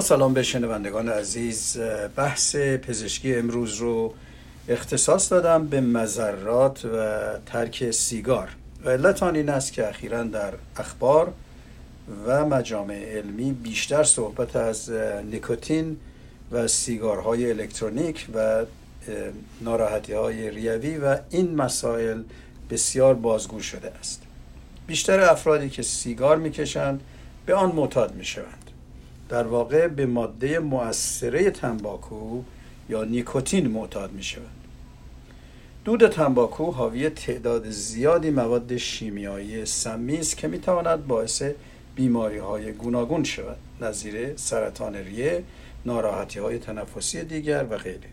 سلام به شنوندگان عزیز بحث پزشکی امروز رو اختصاص دادم به مذرات و ترک سیگار. و علت آن این است که اخیرا در اخبار و مجامع علمی بیشتر صحبت از نیکوتین و سیگارهای الکترونیک و ناراحتی های ریوی و این مسائل بسیار بازگو شده است. بیشتر افرادی که سیگار می‌کشند به آن معتاد می‌شوند. در واقع به ماده مؤثره تنباکو یا نیکوتین معتاد می شود. دود تنباکو حاوی تعداد زیادی مواد شیمیایی سمی است که می تواند باعث بیماری های گوناگون شود نظیر سرطان ریه، ناراحتی های تنفسی دیگر و غیره.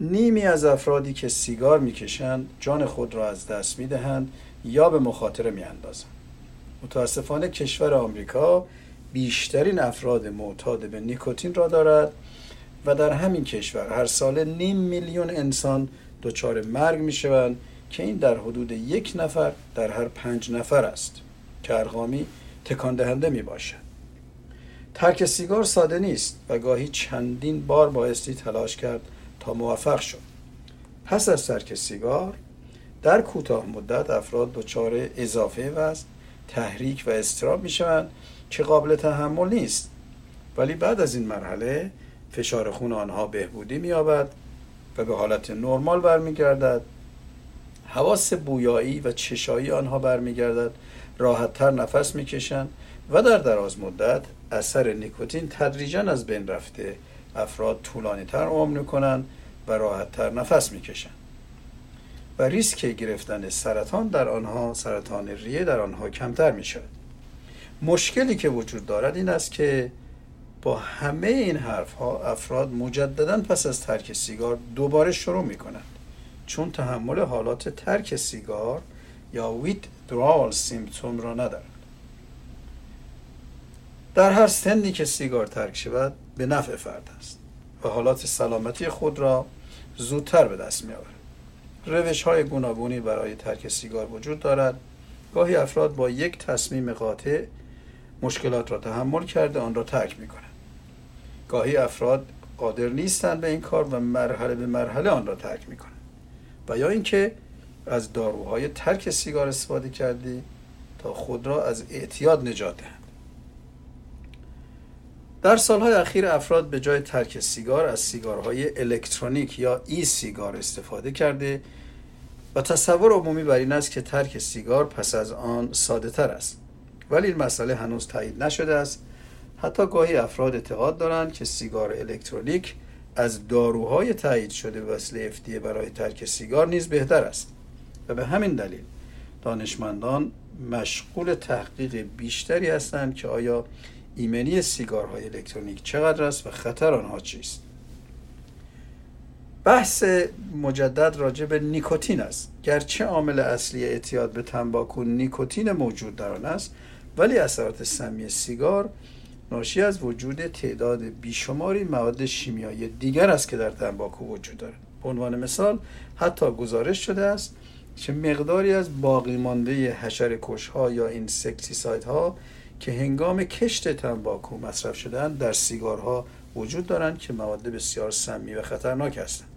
نیمی از افرادی که سیگار می‌کشند جان خود را از دست می‌دهند یا به مخاطره میاندازند. متاسفانه کشور آمریکا بیشترین افراد معتاد به نیکوتین را دارد و در همین کشور هر ساله نیم میلیون انسان دچار مرگ می شوند که این در حدود یک نفر در هر پنج نفر است که ارقامی تکان دهنده می باشد. ترک سیگار ساده نیست و گاهی چندین بار بایستی تلاش کرد تا موفق شد. پس از ترک سیگار در کوتاه مدت افراد دچار اضافه وزن تحریک و استراب می شوند که قابل تحمل نیست. ولی بعد از این مرحله فشار خون آنها بهبودی مییابد و به حالت نرمال برمیگردد. حواس بویایی و چشایی آنها برمیگردد. راحتتر نفس می‌کشند و در دراز مدت اثر نیکوتین تدریجا از بین رفته. افراد طولانی تر عمر می‌کنند و راحتتر نفس می‌کشند. و ریسک گرفتن سرطان در آنها سرطان ریه در آنها کمتر می مشکلی که وجود دارد این است که با همه این حرف ها افراد مجددا پس از ترک سیگار دوباره شروع می کنند چون تحمل حالات ترک سیگار یا ویت درال سیمتوم را ندارند. در هر سنی که سیگار ترک شود به نفع فرد است و حالات سلامتی خود را زودتر به دست می آورد روش های گوناگونی برای ترک سیگار وجود دارد. گاهی افراد با یک تصمیم قاطع مشکلات را تحمل کرده آن را ترک می کنند گاهی افراد قادر نیستند به این کار و مرحله به مرحله آن را ترک می کنند و یا اینکه از داروهای ترک سیگار استفاده کردی تا خود را از اعتیاد نجات دهند. در سالهای اخیر افراد به جای ترک سیگار از سیگارهای الکترونیک یا ای سیگار استفاده کرده و تصور عمومی بر این است که ترک سیگار پس از آن ساده تر است. ولی این مسئله هنوز تایید نشده است. حتی گاهی افراد اعتقاد دارند که سیگار الکترونیک از داروهای تایید شده به وسیله برای ترک سیگار نیز بهتر است. و به همین دلیل دانشمندان مشغول تحقیق بیشتری هستند که آیا ایمنی سیگارهای الکترونیک چقدر است و خطر آنها چیست. بحث مجدد راجع به نیکوتین است. گرچه عامل اصلی اعتیاد به تنباکو نیکوتین موجود در آن است ولی اثرات سمی سیگار ناشی از وجود تعداد بیشماری مواد شیمیایی دیگر است که در تنباکو وجود دارد. به عنوان مثال حتی گزارش شده است که مقداری از باقی مانده ها یا insecticide ها که هنگام کشت تنباکو مصرف شدن در سیگارها وجود دارند که مواد بسیار سمی و خطرناک هستند.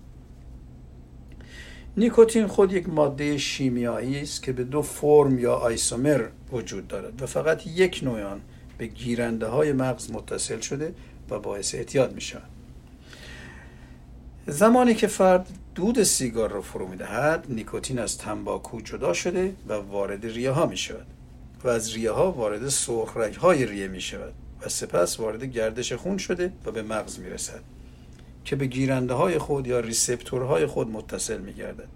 نیکوتین خود یک ماده شیمیایی است که به دو فرم یا isomer وجود دارد و فقط یک نوع آن به گیرنده های مغز متصل شده و باعث اعتیاد می شود. زمانی که فرد دود سیگار را فرو می دهد نیکوتین از تنباکو جدا شده و وارد ریه ها می شود و از ریه ها وارد سرخ های ریه می شود و سپس وارد گردش خون شده و به مغز می رسد که به گیرنده های خود یا ریسپتورهای خود متصل می گردد.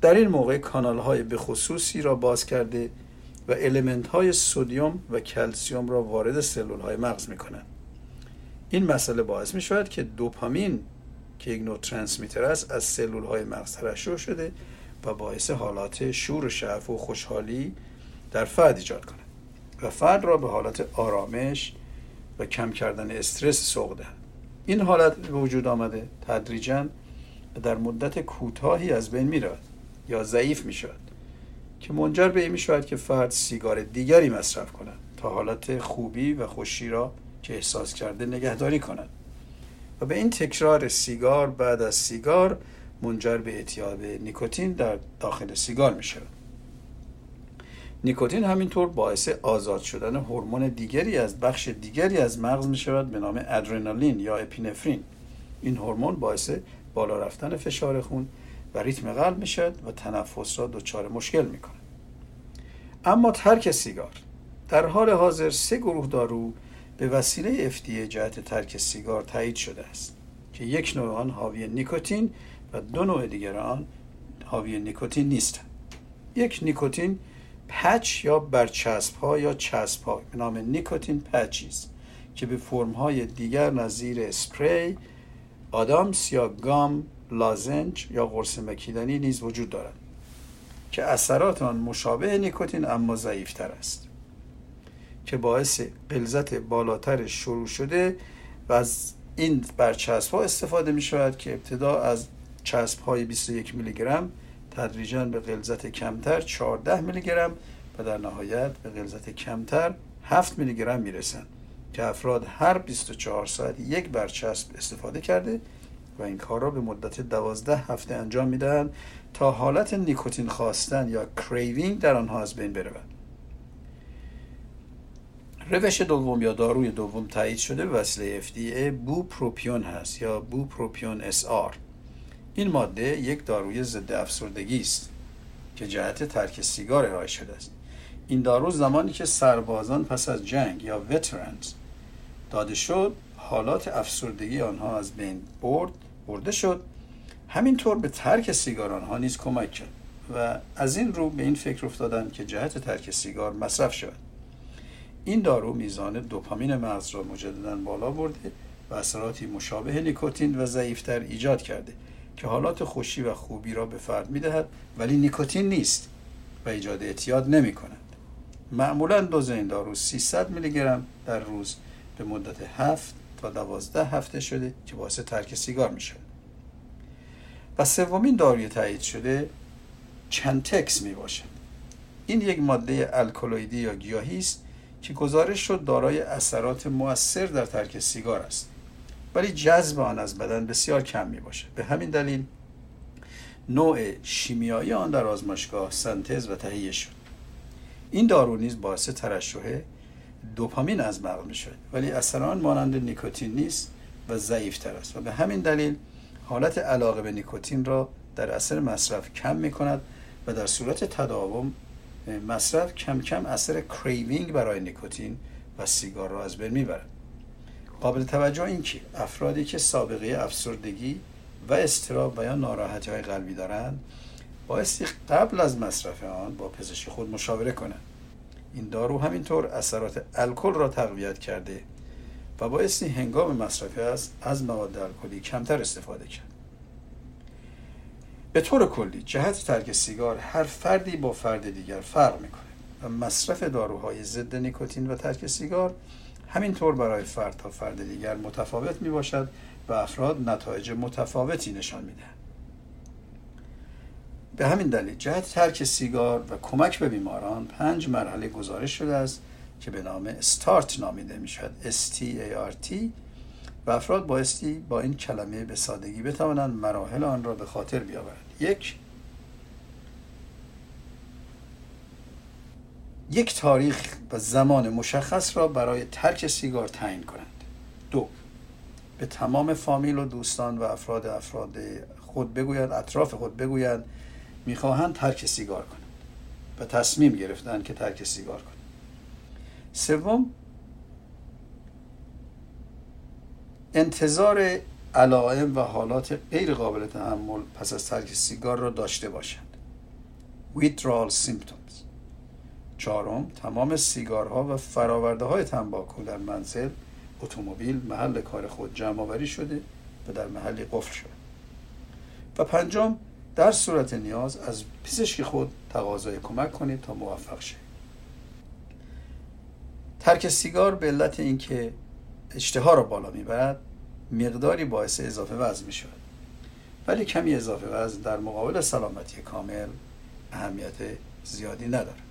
در این موقع کانال های به خصوصی را باز کرده و المنت های سودیوم و کلسیوم را وارد سلول های مغز می. این مسئله باعث می شود که دوپامین که یک نوع ترانسمیتر است از سلول های مغز ترشح شده و باعث حالات شور و شعف و خوشحالی در فرد ایجاد کند و فرد را به حالت آرامش و کم کردن استرس سوق دهد این حالت به وجود آمده. تدریجا در مدت کوتاهی از بین می رود یا ضعیف می شود که منجر به این می شود که فرد سیگار دیگری مصرف کند تا حالت خوبی و خوشی را که احساس کرده نگهداری کند. و به این تکرار سیگار بعد از سیگار منجر به اعتیاد نیکوتین در داخل سیگار می شود نیکوتین همینطور باعث آزاد شدن هورمون دیگری از بخش دیگری از مغز می شود به نام ادرنالین یا اپینفرین. این هورمون باعث بالا رفتن فشار خون و ریتم قلب می شود و تنفس را دچار مشکل می کند. اما ترک سیگار. در حال حاضر سه گروه دارو به وسیله FDA جهت ترک سیگار تایید شده است که یک نوع آن حاوی نیکوتین و دو نوع دیگر آن حاوی نیکوتین نیستند. یک نیکوتین پچ یا برچسب ها یا چسب ها به نام نیکوتین پچیز که به فرم های دیگر نظیر اسپری آدامس یا گام لازنج یا قرص مکیدنی نیز وجود دارد که اثرات آن مشابه نیکوتین اما ضعیفتر است که باعث قلزت بالاتر شروع شده و از این برچسب ها استفاده می شود که ابتدا از چسب های 21 میلی گرم تدریجا به غلظت کمتر 14 میلی گرم و در نهایت به غلظت کمتر 7 میلی گرم می‌رسند که افراد هر 24 ساعت یک برچسب استفاده کرده و این کار را به مدت 12 هفته انجام می‌دهند تا حالت نیکوتین خواستن یا craving در آنها از بین برود. روش دوم یا داروی دوم تایید شده به وسیله FDA bupropion هست یا bupropion SR این ماده یک داروی ضد افسردگی است که جهت ترک سیگار ارائه شده است. این دارو زمانی که سربازان پس از جنگ یا وترنز داده شد حالات افسردگی آنها از بین برد برده شد. همینطور به ترک سیگار آنها نیز کمک کرد و از این رو به این فکر افتادند که جهت ترک سیگار مصرف شود. این دارو میزان دوپامین مغز را مجددا بالا برده و اثراتی مشابه نیکوتین و ضعیفتر ایجاد کرده. که حالات خوشی و خوبی را به فرد می‌دهد ولی نیکوتین نیست و ایجاد اعتیاد نمی کند معمولا دوز این دارو 300 میلی گرم در روز به مدت 7 تا 12 هفته شده که باعث ترک سیگار می شود و سومین داروی تایید شده چنتکس می باشد این یک ماده الکلویدی یا گیاهی است که گزارش شد دارای اثرات مؤثر در ترک سیگار است. ولی جذب آن از بدن بسیار کم می باشد به همین دلیل نوع شیمیایی آن در آزمایشگاه سنتز و تهیه شد. این دارو نیز باعث ترشح دوپامین از مغز می ولی اثر آن مانند نیکوتین نیست و ضعیفتر است و به همین دلیل حالت علاقه به نیکوتین را در اثر مصرف کم می کند و در صورت تداوم مصرف کم کم اثر craving برای نیکوتین و سیگار را از بین می‌برد. قابل توجه این که افرادی که سابقه افسردگی و استراب و یا ناراحتی های قلبی دارند بایستی قبل از مصرف آن با پزشک خود مشاوره کنند. این دارو همینطور اثرات الکل را تقویت کرده و بایستی هنگام مصرف از از مواد الکلی کمتر استفاده کرد. به طور کلی جهت ترک سیگار هر فردی با فرد دیگر فرق می‌کنه و مصرف داروهای ضد نیکوتین و ترک سیگار همینطور برای فرد تا فرد دیگر متفاوت می باشد و افراد نتایج متفاوتی نشان می‌دهند. به همین دلیل جهت ترک سیگار و کمک به بیماران پنج مرحله گزارش شده است که به نام استارت نامیده می شود S-T-A-R-T و افراد بایستی با این کلمه به سادگی بتوانند مراحل آن را به خاطر بیاورند. یک یک تاریخ و زمان مشخص را برای ترک سیگار تعیین کنند. دو به تمام فامیل و دوستان و افراد افراد خود بگویند اطراف خود بگویند می‌خواهند ترک سیگار کنند و تصمیم گرفتن که ترک سیگار کنند. سوم انتظار علائم و حالات غیر قابل تحمل پس از ترک سیگار را داشته باشند. Withdrawal symptoms. چهارم تمام سیگارها و فراورده های تنباکو در منزل اتومبیل محل کار خود جمع آوری شده و در محلی قفل شده. و پنجم در صورت نیاز از پزشک خود تقاضای کمک کنید تا موفق شید. ترک سیگار به علت اینکه اشتها را بالا می‌برد مقداری باعث اضافه وزن می شود ولی کمی اضافه وزن در مقابل سلامتی کامل اهمیت زیادی نداره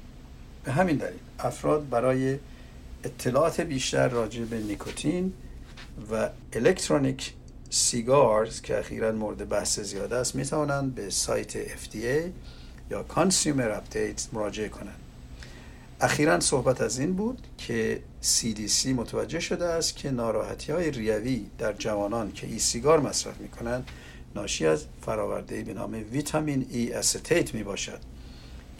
به همین دلیل افراد برای اطلاعات بیشتر راجع به نیکوتین و الکترونیک سیگارز که اخیرا مورد بحث زیاده است می توانند به سایت FDA یا Consumer Updates مراجعه کنند. اخیرا صحبت از این بود که CDC متوجه شده است که ناراحتی های ریوی در جوانان که ای سیگار مصرف می کنند ناشی از فراورده به نام ویتامین ای استیت می باشد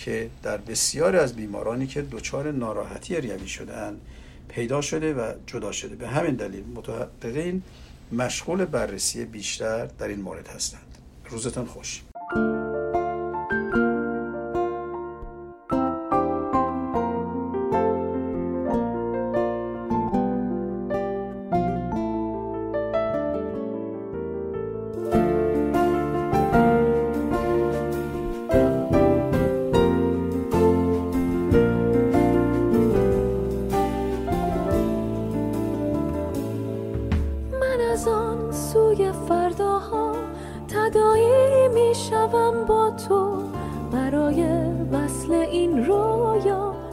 که در بسیاری از بیمارانی که دچار ناراحتی ریوی شدهاند پیدا شده و جدا شده. به همین دلیل متحققین مشغول بررسی بیشتر در این مورد هستند. روزتان خوش.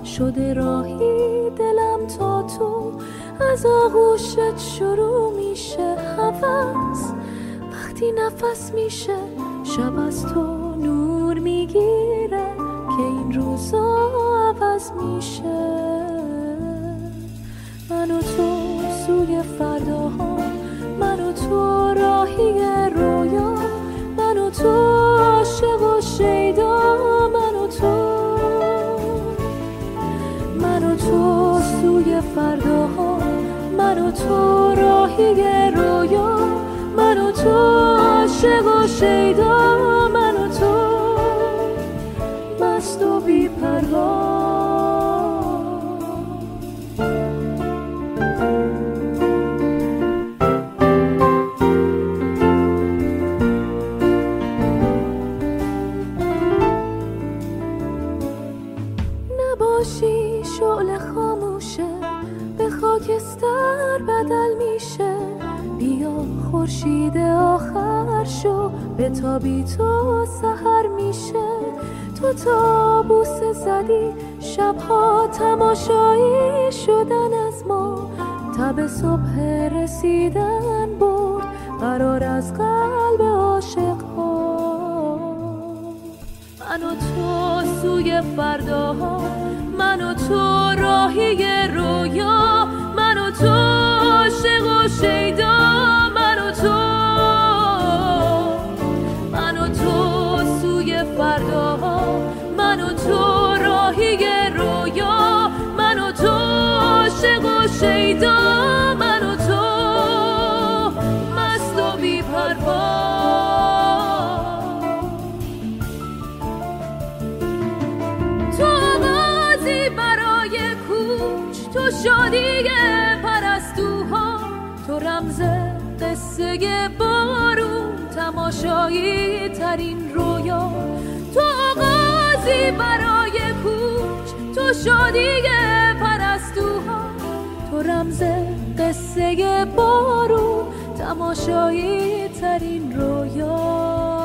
شده راهی دلم تا تو. از آغوشت شروع میشه حوض وقتی نفس میشه شب از تو نور می‌گیره که این روزا عوض میشه. من و تو سوی فرداها و تو راهی رویا من و تو عاشق و شیدا من و تو. تو سوی فرداها من و تو راهی رویا من و تو عاشق و شیدا. تب صبح رسیدن بود قرار از قلب عاشق ها. من و تو سوی فرداها من و تو راهی رویا. من و تو عاشق و شیدا. من و تو راهی رویا. من و تو عاشق و شیدا. قصه بارون تماشایی ترین رویا. تو آغازی برای کوچ تو شادی پرستوها. تو رمز قصه بارون تماشایی ترین رویا.